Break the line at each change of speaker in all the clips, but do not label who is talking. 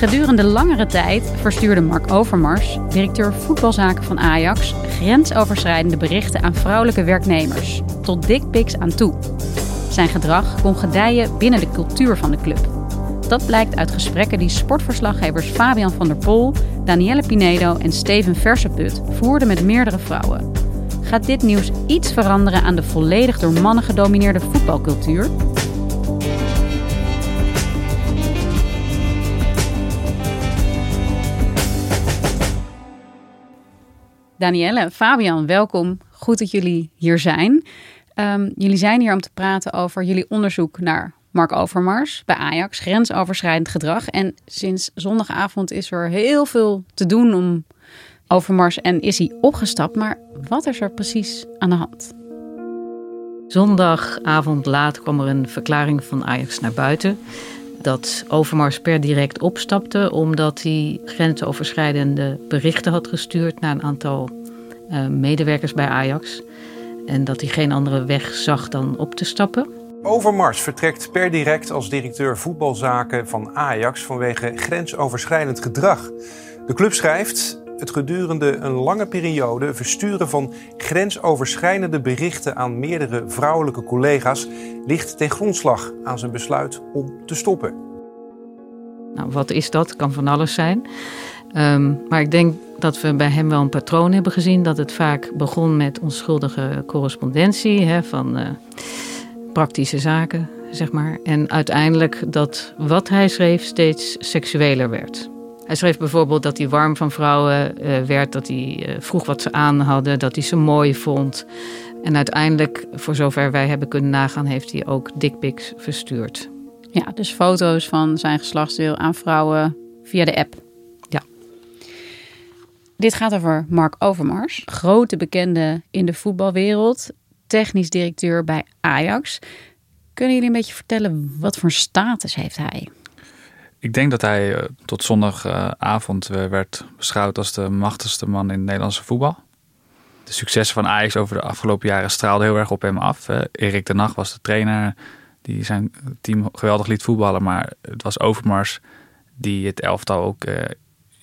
Gedurende langere tijd verstuurde Mark Overmars, directeur voetbalzaken van Ajax, grensoverschrijdende berichten aan vrouwelijke werknemers, tot dickpics aan toe. Zijn gedrag kon gedijen binnen de cultuur van de club. Dat blijkt uit gesprekken die sportverslaggevers Fabian van der Pol, Danielle Pinedo en Steven Verseput voerden met meerdere vrouwen. Gaat dit nieuws iets veranderen aan de volledig door mannen gedomineerde voetbalcultuur? Danielle, Fabian, welkom. Goed dat jullie hier zijn. Um, jullie zijn hier om te praten over jullie onderzoek naar Mark Overmars bij Ajax, grensoverschrijdend gedrag. En sinds zondagavond is er heel veel te doen om Overmars en is hij opgestapt. Maar wat is er precies aan de hand?
Zondagavond laat kwam er een verklaring van Ajax naar buiten dat Overmars per direct opstapte omdat hij grensoverschrijdende berichten had gestuurd naar een aantal uh, medewerkers bij Ajax. En dat hij geen andere weg zag dan op te stappen.
Overmars vertrekt per direct als directeur voetbalzaken van Ajax vanwege grensoverschrijdend gedrag. De club schrijft: het gedurende een lange periode versturen van grensoverschrijdende berichten aan meerdere vrouwelijke collega's ligt ten grondslag aan zijn besluit om te stoppen.
Nou, wat is dat? Kan van alles zijn. Um, maar ik denk dat we bij hem wel een patroon hebben gezien. Dat het vaak begon met onschuldige correspondentie hè, van uh, praktische zaken, zeg maar. En uiteindelijk dat wat hij schreef steeds seksueler werd. Hij schreef bijvoorbeeld dat hij warm van vrouwen uh, werd, dat hij uh, vroeg wat ze aan hadden, dat hij ze mooi vond. En uiteindelijk, voor zover wij hebben kunnen nagaan, heeft hij ook dickpics verstuurd.
Ja, dus foto's van zijn geslachtsdeel aan vrouwen via de app. Dit gaat over Mark Overmars, grote bekende in de voetbalwereld, technisch directeur bij Ajax. Kunnen jullie een beetje vertellen wat voor status heeft hij?
Ik denk dat hij uh, tot zondagavond uh, werd beschouwd als de machtigste man in Nederlandse voetbal. De successen van Ajax over de afgelopen jaren straalden heel erg op hem af. Erik de Nacht was de trainer die zijn team geweldig liet voetballen. Maar het was Overmars die het elftal ook uh,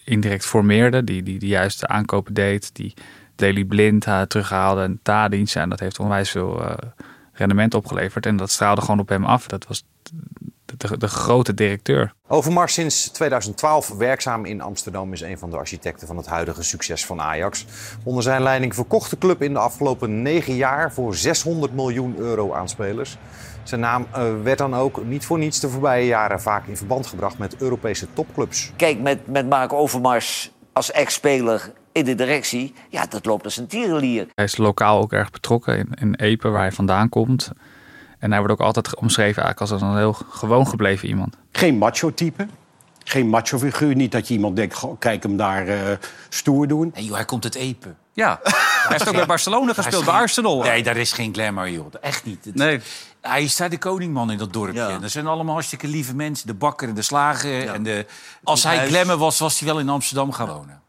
indirect formeerde. Die, die de juiste aankopen deed. Die Daily Blind terughaalde en Tadins. En dat heeft onwijs veel rendement opgeleverd. En dat straalde gewoon op hem af. Dat was de, de, grote directeur.
Overmars sinds 2012 werkzaam in Amsterdam is een van de architecten van het huidige succes van Ajax. Onder zijn leiding verkocht de club in de afgelopen negen jaar voor 600 miljoen euro aan spelers. Zijn naam uh, werd dan ook niet voor niets de voorbije jaren vaak in verband gebracht met Europese topclubs.
Kijk, met, met Mark Overmars als ex-speler in de directie, ja, dat loopt als een tierenlier.
Hij is lokaal ook erg betrokken in, in Epe, waar hij vandaan komt. En hij wordt ook altijd omschreven eigenlijk als een heel gewoon gebleven iemand.
Geen macho-type. Geen macho-figuur. Niet dat je iemand denkt, goh, kijk hem daar uh, stoer doen.
Nee, joh, hij komt het epe.
Ja, hij heeft ook bij Barcelona gespeeld, bij Arsenal.
Nee, daar is geen glamour, joh. Echt niet. Het,
nee.
Hij is daar de koningman in dat dorpje. Ja. Dat zijn allemaal hartstikke lieve mensen. De bakker en de slager. Ja. En de, als hij huis. glamour was, was hij wel in Amsterdam gaan wonen.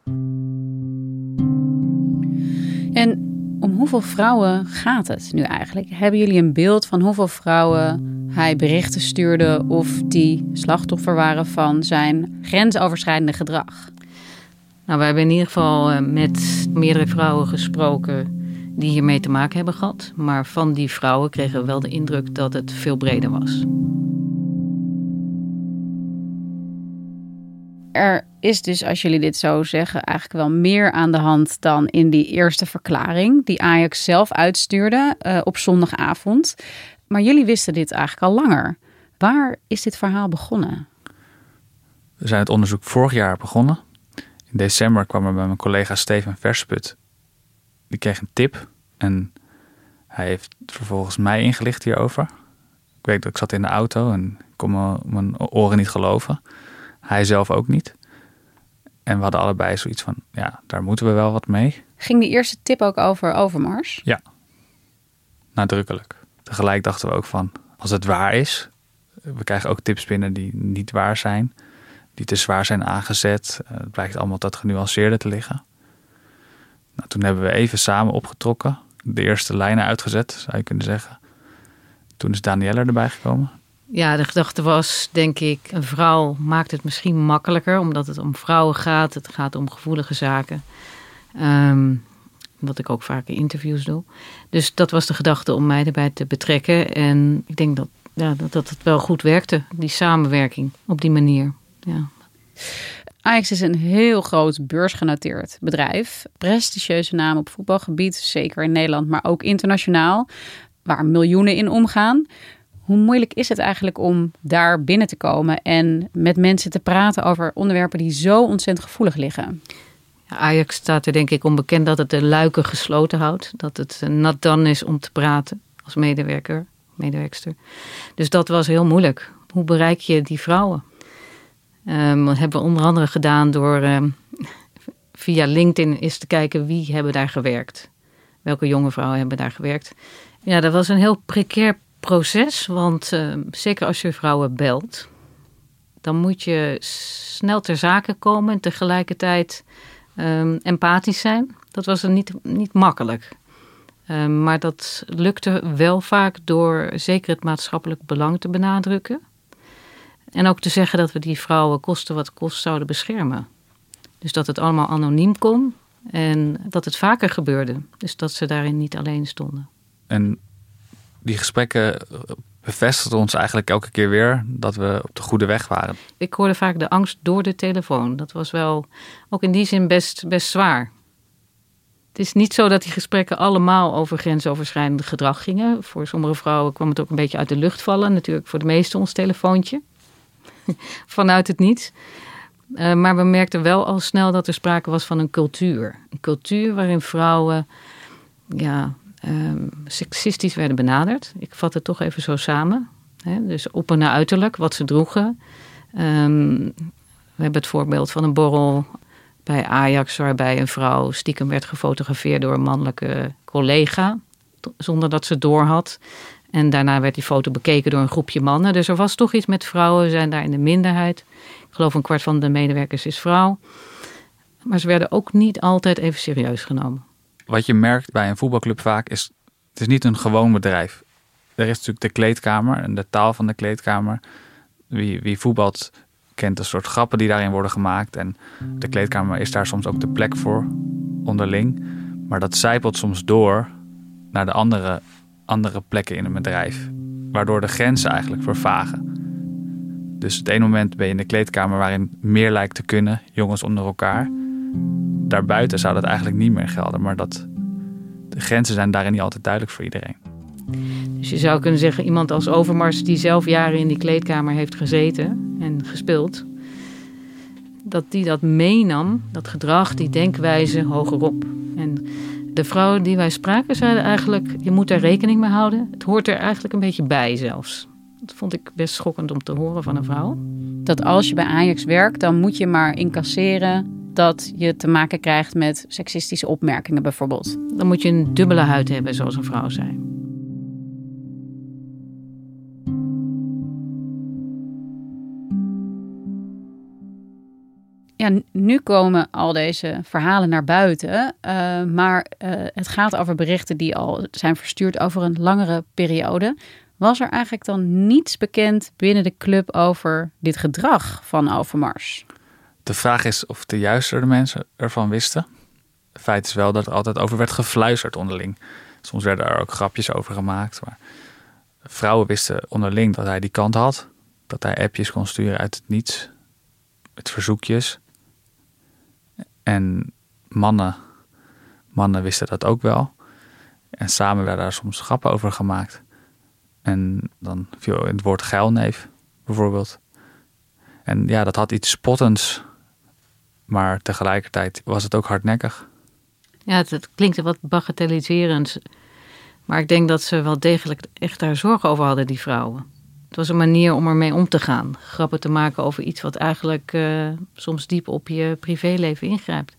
En om hoeveel vrouwen gaat het nu eigenlijk? Hebben jullie een beeld van hoeveel vrouwen hij berichten stuurde of die slachtoffer waren van zijn grensoverschrijdende gedrag?
Nou, we hebben in ieder geval met meerdere vrouwen gesproken die hiermee te maken hebben gehad. Maar van die vrouwen kregen we wel de indruk dat het veel breder was.
Er is dus, als jullie dit zo zeggen, eigenlijk wel meer aan de hand dan in die eerste verklaring die Ajax zelf uitstuurde uh, op zondagavond. Maar jullie wisten dit eigenlijk al langer. Waar is dit verhaal begonnen?
We zijn het onderzoek vorig jaar begonnen. In december kwam er bij mijn collega Steven Versput. Die kreeg een tip en hij heeft vervolgens mij ingelicht hierover. Ik weet dat ik zat in de auto en ik kon mijn oren niet geloven. Hij zelf ook niet. En we hadden allebei zoiets van, ja, daar moeten we wel wat mee.
Ging die eerste tip ook over Overmars?
Ja, nadrukkelijk. Tegelijk dachten we ook van, als het waar is, we krijgen ook tips binnen die niet waar zijn, die te zwaar zijn aangezet. Eh, het blijkt allemaal wat genuanceerder te liggen. Nou, toen hebben we even samen opgetrokken, de eerste lijnen uitgezet, zou je kunnen zeggen. Toen is Danielle erbij gekomen.
Ja, de gedachte was, denk ik, een vrouw maakt het misschien makkelijker, omdat het om vrouwen gaat. Het gaat om gevoelige zaken. Um, wat ik ook vaak in interviews doe. Dus dat was de gedachte om mij erbij te betrekken. En ik denk dat, ja, dat, dat het wel goed werkte, die samenwerking op die manier. Ja.
Ajax is een heel groot beursgenoteerd bedrijf. Prestigieuze naam op voetbalgebied, zeker in Nederland, maar ook internationaal, waar miljoenen in omgaan. Hoe moeilijk is het eigenlijk om daar binnen te komen en met mensen te praten over onderwerpen die zo ontzettend gevoelig liggen?
Ajax staat er denk ik onbekend dat het de luiken gesloten houdt. Dat het nat dan is om te praten als medewerker, medewerkster. Dus dat was heel moeilijk. Hoe bereik je die vrouwen? Um, hebben we onder andere gedaan door um, via LinkedIn eens te kijken wie hebben daar gewerkt. Welke jonge vrouwen hebben daar gewerkt. Ja, dat was een heel precair proces. Want uh, zeker als je vrouwen belt, dan moet je snel ter zake komen en tegelijkertijd empathisch zijn. Dat was er niet, niet makkelijk. Maar dat lukte wel vaak door zeker het maatschappelijk belang te benadrukken. En ook te zeggen dat we die vrouwen kosten wat kost zouden beschermen. Dus dat het allemaal anoniem kon en dat het vaker gebeurde. Dus dat ze daarin niet alleen stonden.
En die gesprekken bevestigden ons eigenlijk elke keer weer dat we op de goede weg waren.
Ik hoorde vaak de angst door de telefoon. Dat was wel ook in die zin best, best zwaar. Het is niet zo dat die gesprekken allemaal over grensoverschrijdend gedrag gingen. Voor sommige vrouwen kwam het ook een beetje uit de lucht vallen. Natuurlijk voor de meeste ons telefoontje. Vanuit het niets. Uh, maar we merkten wel al snel dat er sprake was van een cultuur. Een cultuur waarin vrouwen ja, um, seksistisch werden benaderd. Ik vat het toch even zo samen. Dus op en naar uiterlijk, wat ze droegen. Um, we hebben het voorbeeld van een borrel bij Ajax, waarbij een vrouw stiekem werd gefotografeerd door een mannelijke collega, zonder dat ze het door had. En daarna werd die foto bekeken door een groepje mannen. Dus er was toch iets met vrouwen, zijn daar in de minderheid. Ik geloof een kwart van de medewerkers is vrouw. Maar ze werden ook niet altijd even serieus genomen
wat je merkt bij een voetbalclub vaak is, het is niet een gewoon bedrijf. Er is natuurlijk de kleedkamer en de taal van de kleedkamer. Wie, wie voetbalt kent de soort grappen die daarin worden gemaakt. En de kleedkamer is daar soms ook de plek voor, onderling. Maar dat zijpelt soms door naar de andere, andere plekken in een bedrijf. Waardoor de grenzen eigenlijk vervagen. Dus het ene moment ben je in de kleedkamer waarin meer lijkt te kunnen, jongens onder elkaar daarbuiten zou dat eigenlijk niet meer gelden. Maar dat, de grenzen zijn daarin niet altijd duidelijk voor iedereen.
Dus je zou kunnen zeggen, iemand als Overmars die zelf jaren in die kleedkamer heeft gezeten en gespeeld, dat die dat meenam, dat gedrag, die denkwijze hogerop. En de vrouwen die wij spraken zeiden eigenlijk, je moet daar rekening mee houden. Het hoort er eigenlijk een beetje bij zelfs. Dat vond ik best schokkend om te horen van een vrouw.
Dat als je bij Ajax werkt, dan moet je maar incasseren dat je te maken krijgt met seksistische opmerkingen bijvoorbeeld.
Dan moet je een dubbele huid hebben, zoals een vrouw zei.
Ja, nu komen al deze verhalen naar buiten, uh, maar uh, het gaat over berichten die al zijn verstuurd over een langere periode. Was er eigenlijk dan niets bekend binnen de club over dit gedrag van Overmars?
De vraag is of de juiste mensen ervan wisten. feit is wel dat er altijd over werd gefluisterd onderling. Soms werden er ook grapjes over gemaakt. Maar vrouwen wisten onderling dat hij die kant had. Dat hij appjes kon sturen uit het niets. Met verzoekjes. En mannen, mannen wisten dat ook wel. En samen werden daar soms grappen over gemaakt. En dan viel het woord geilneef bijvoorbeeld. En ja, dat had iets spottends. Maar tegelijkertijd was het ook hardnekkig.
Ja, het, het klinkt wat bagatelliserend. Maar ik denk dat ze wel degelijk echt daar zorgen over hadden, die vrouwen. Het was een manier om ermee om te gaan. Grappen te maken over iets wat eigenlijk uh, soms diep op je privéleven ingrijpt.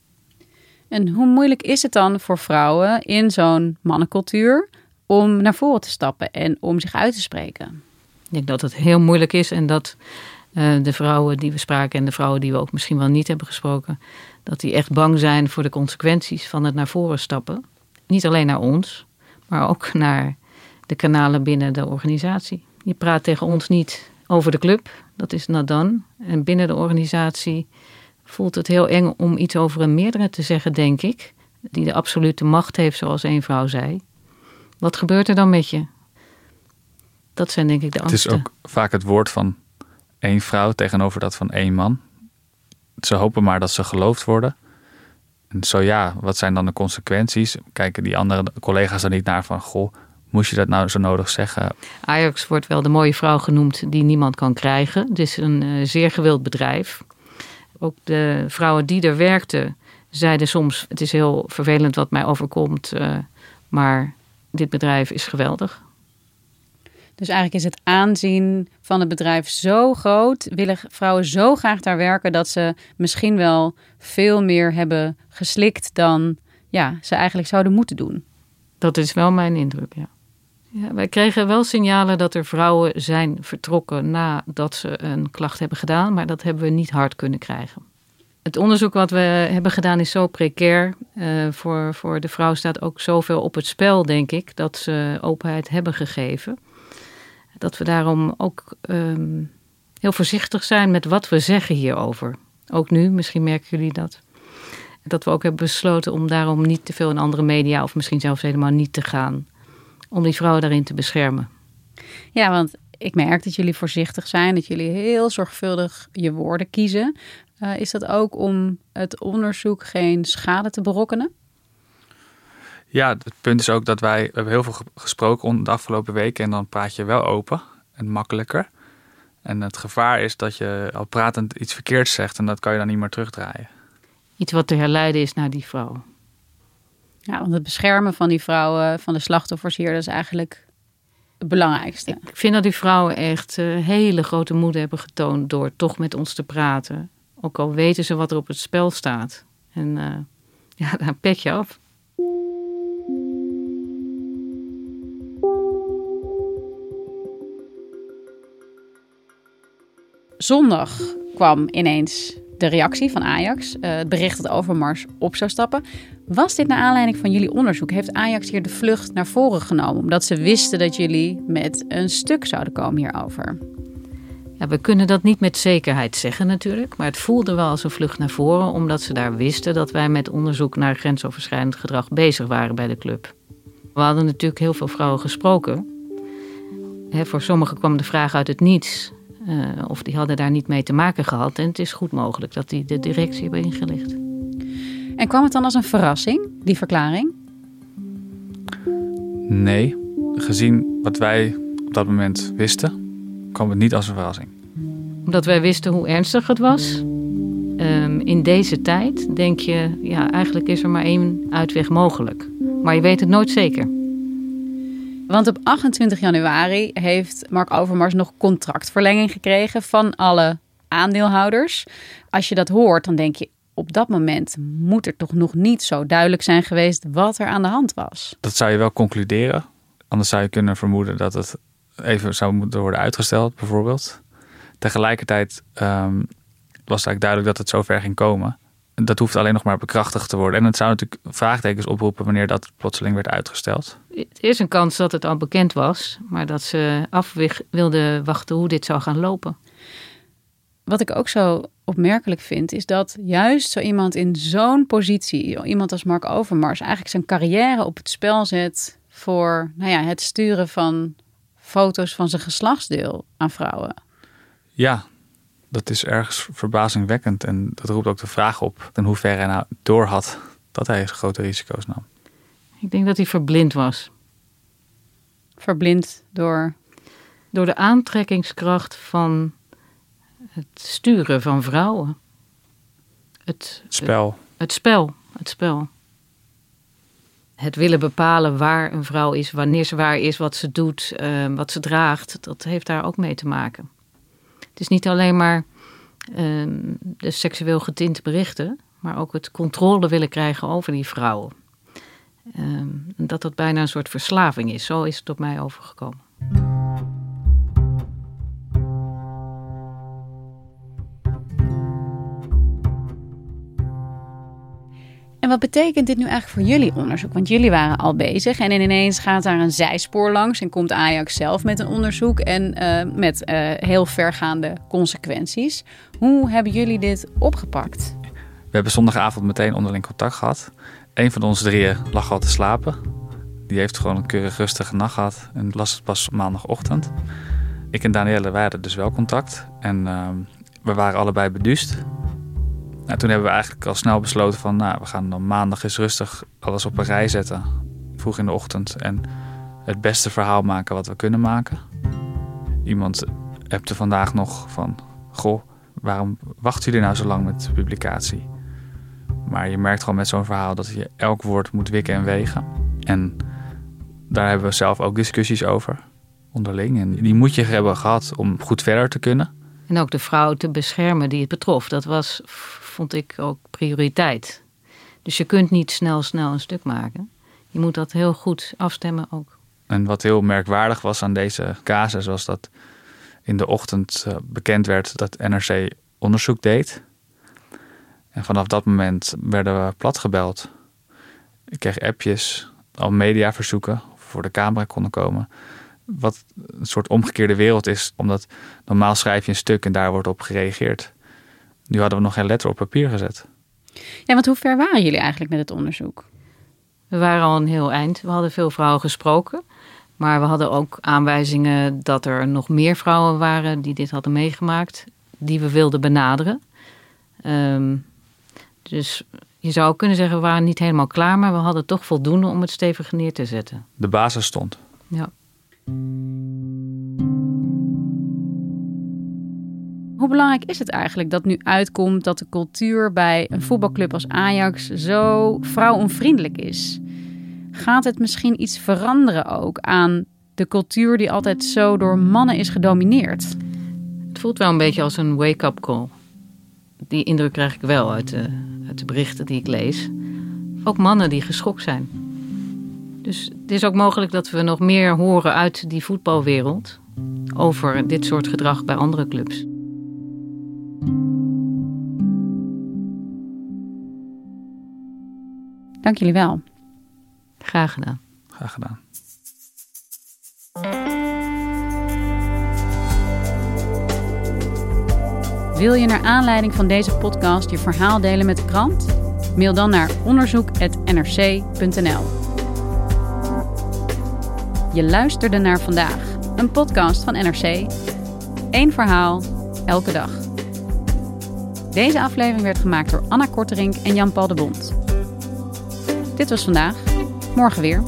En hoe moeilijk is het dan voor vrouwen in zo'n mannencultuur om naar voren te stappen en om zich uit te spreken?
Ik denk dat het heel moeilijk is en dat uh, de vrouwen die we spraken en de vrouwen die we ook misschien wel niet hebben gesproken, dat die echt bang zijn voor de consequenties van het naar voren stappen. Niet alleen naar ons, maar ook naar de kanalen binnen de organisatie. Je praat tegen ons niet over de club, dat is Nadan. En binnen de organisatie voelt het heel eng om iets over een meerdere te zeggen, denk ik. Die de absolute macht heeft, zoals een vrouw zei. Wat gebeurt er dan met je? Dat zijn denk ik de angsten.
Het is ook vaak het woord van één vrouw tegenover dat van één man. Ze hopen maar dat ze geloofd worden. En zo ja, wat zijn dan de consequenties? Kijken die andere collega's er niet naar van... goh, moest je dat nou zo nodig zeggen?
Ajax wordt wel de mooie vrouw genoemd die niemand kan krijgen. Het is een uh, zeer gewild bedrijf. Ook de vrouwen die er werkten zeiden soms... het is heel vervelend wat mij overkomt, uh, maar dit bedrijf is geweldig.
Dus eigenlijk is het aanzien van het bedrijf zo groot, willen vrouwen zo graag daar werken dat ze misschien wel veel meer hebben geslikt dan ja, ze eigenlijk zouden moeten doen.
Dat is wel mijn indruk, ja. Ja. Wij kregen wel signalen dat er vrouwen zijn vertrokken nadat ze een klacht hebben gedaan, maar dat hebben we niet hard kunnen krijgen. Het onderzoek wat we hebben gedaan is zo precair. Uh, voor, voor de vrouw staat ook zoveel op het spel, denk ik, dat ze openheid hebben gegeven dat we daarom ook um, heel voorzichtig zijn met wat we zeggen hierover. Ook nu, misschien merken jullie dat. Dat we ook hebben besloten om daarom niet te veel in andere media, of misschien zelfs helemaal niet te gaan. Om die vrouwen daarin te beschermen.
Ja, want ik merk dat jullie voorzichtig zijn, dat jullie heel zorgvuldig je woorden kiezen. Uh, is dat ook om het onderzoek geen schade te berokkenen?
Ja, het punt is ook dat wij we hebben heel veel gesproken de afgelopen weken en dan praat je wel open en makkelijker. En het gevaar is dat je al pratend iets verkeerds zegt en dat kan je dan niet meer terugdraaien.
Iets wat te herleiden is naar die vrouw.
Ja, want het beschermen van die vrouwen, van de slachtoffers hier, dat is eigenlijk het belangrijkste.
Ik vind dat die vrouwen echt uh, hele grote moed hebben getoond door toch met ons te praten. Ook al weten ze wat er op het spel staat. En uh, ja, daar pet je af.
zondag kwam ineens de reactie van Ajax. Uh, het bericht dat Overmars op zou stappen. Was dit naar aanleiding van jullie onderzoek? Heeft Ajax hier de vlucht naar voren genomen? Omdat ze wisten dat jullie met een stuk zouden komen hierover?
Ja, we kunnen dat niet met zekerheid zeggen natuurlijk. Maar het voelde wel als een vlucht naar voren. Omdat ze daar wisten dat wij met onderzoek naar grensoverschrijdend gedrag bezig waren bij de club. We hadden natuurlijk heel veel vrouwen gesproken. voor sommigen kwam de vraag uit het niets. Uh, of die hadden daar niet mee te maken gehad. En het is goed mogelijk dat die de directie hebben ingelicht.
En kwam het dan als een verrassing, die verklaring?
Nee, gezien wat wij op dat moment wisten, kwam het niet als een verrassing.
Omdat wij wisten hoe ernstig het was. Um, in deze tijd denk je, ja, eigenlijk is er maar één uitweg mogelijk. Maar je weet het nooit zeker.
Want op 28 januari heeft Mark Overmars nog contractverlenging gekregen van alle aandeelhouders. Als je dat hoort, dan denk je op dat moment moet er toch nog niet zo duidelijk zijn geweest wat er aan de hand was.
Dat zou je wel concluderen. Anders zou je kunnen vermoeden dat het even zou moeten worden uitgesteld, bijvoorbeeld. Tegelijkertijd um, was het eigenlijk duidelijk dat het zover ging komen dat hoeft alleen nog maar bekrachtigd te worden. En het zou natuurlijk vraagtekens oproepen wanneer dat plotseling werd uitgesteld.
Het is een kans dat het al bekend was, maar dat ze af wilden wachten hoe dit zou gaan lopen.
Wat ik ook zo opmerkelijk vind, is dat juist zo iemand in zo'n positie, iemand als Mark Overmars, eigenlijk zijn carrière op het spel zet voor nou ja, het sturen van foto's van zijn geslachtsdeel aan vrouwen.
Ja, dat is ergens verbazingwekkend. En dat roept ook de vraag op in hoeverre hij nou doorhad dat hij grote risico's nam.
Ik denk dat hij verblind was.
Verblind door?
Door de aantrekkingskracht van het sturen van vrouwen. Het,
spel.
Het, het spel. Het spel. Het willen bepalen waar een vrouw is, wanneer ze waar is, wat ze doet, uh, wat ze draagt, dat heeft daar ook mee te maken. Het is niet alleen maar uh, de seksueel getinte berichten, maar ook het controle willen krijgen over die vrouwen. Uh, dat dat bijna een soort verslaving is. Zo is het op mij overgekomen.
Wat betekent dit nu eigenlijk voor jullie onderzoek? Want jullie waren al bezig en ineens gaat daar een zijspoor langs en komt Ajax zelf met een onderzoek en uh, met uh, heel vergaande consequenties. Hoe hebben jullie dit opgepakt?
We hebben zondagavond meteen onderling contact gehad. Een van ons drieën lag al te slapen. Die heeft gewoon een keurig rustige nacht gehad en las het pas maandagochtend. Ik en Danielle, hadden dus wel contact en uh, we waren allebei beduust. Nou, toen hebben we eigenlijk al snel besloten van, nou, we gaan dan maandag eens rustig alles op een rij zetten. Vroeg in de ochtend. En het beste verhaal maken wat we kunnen maken. Iemand er vandaag nog van, goh, waarom wachten jullie nou zo lang met de publicatie? Maar je merkt gewoon met zo'n verhaal dat je elk woord moet wikken en wegen. En daar hebben we zelf ook discussies over, onderling. En die moet je hebben gehad om goed verder te kunnen.
En ook de vrouw te beschermen die het betrof. Dat was vond ik ook prioriteit. Dus je kunt niet snel, snel een stuk maken. Je moet dat heel goed afstemmen ook.
En wat heel merkwaardig was aan deze casus was dat in de ochtend eh, bekend werd dat NRC onderzoek deed. En vanaf dat moment werden we platgebeld. Ik kreeg appjes, al mediaverzoeken voor de camera konden komen. Wat een soort omgekeerde wereld is, omdat normaal schrijf je een stuk en daar wordt op gereageerd. Nu hadden we nog geen letter op papier gezet.
Ja, want hoe ver waren jullie eigenlijk met het onderzoek?
We waren al een heel eind. We hadden veel vrouwen gesproken. Maar we hadden ook aanwijzingen dat er nog meer vrouwen waren die dit hadden meegemaakt. Die we wilden benaderen. Um, dus je zou kunnen zeggen, we waren niet helemaal klaar. Maar we hadden toch voldoende om het stevig neer te zetten.
De basis stond.
Ja.
Hoe belangrijk is het eigenlijk dat nu uitkomt dat de cultuur bij een voetbalclub als Ajax zo vrouwonvriendelijk is? Gaat het misschien iets veranderen ook aan de cultuur die altijd zo door mannen is gedomineerd?
Het voelt wel een beetje als een wake-up call. Die indruk krijg ik wel uit de, uit de berichten die ik lees. Ook mannen die geschokt zijn. Dus het is ook mogelijk dat we nog meer horen uit die voetbalwereld over dit soort gedrag bij andere clubs.
Dank jullie wel.
Graag gedaan.
Graag gedaan.
Wil je naar aanleiding van deze podcast je verhaal delen met de krant? Mail dan naar onderzoek.nrc.nl. Je luisterde naar vandaag, een podcast van NRC. Eén verhaal, elke dag. Deze aflevering werd gemaakt door Anna Korterink en Jan-Paul de Bond. Dit was vandaag. Morgen weer.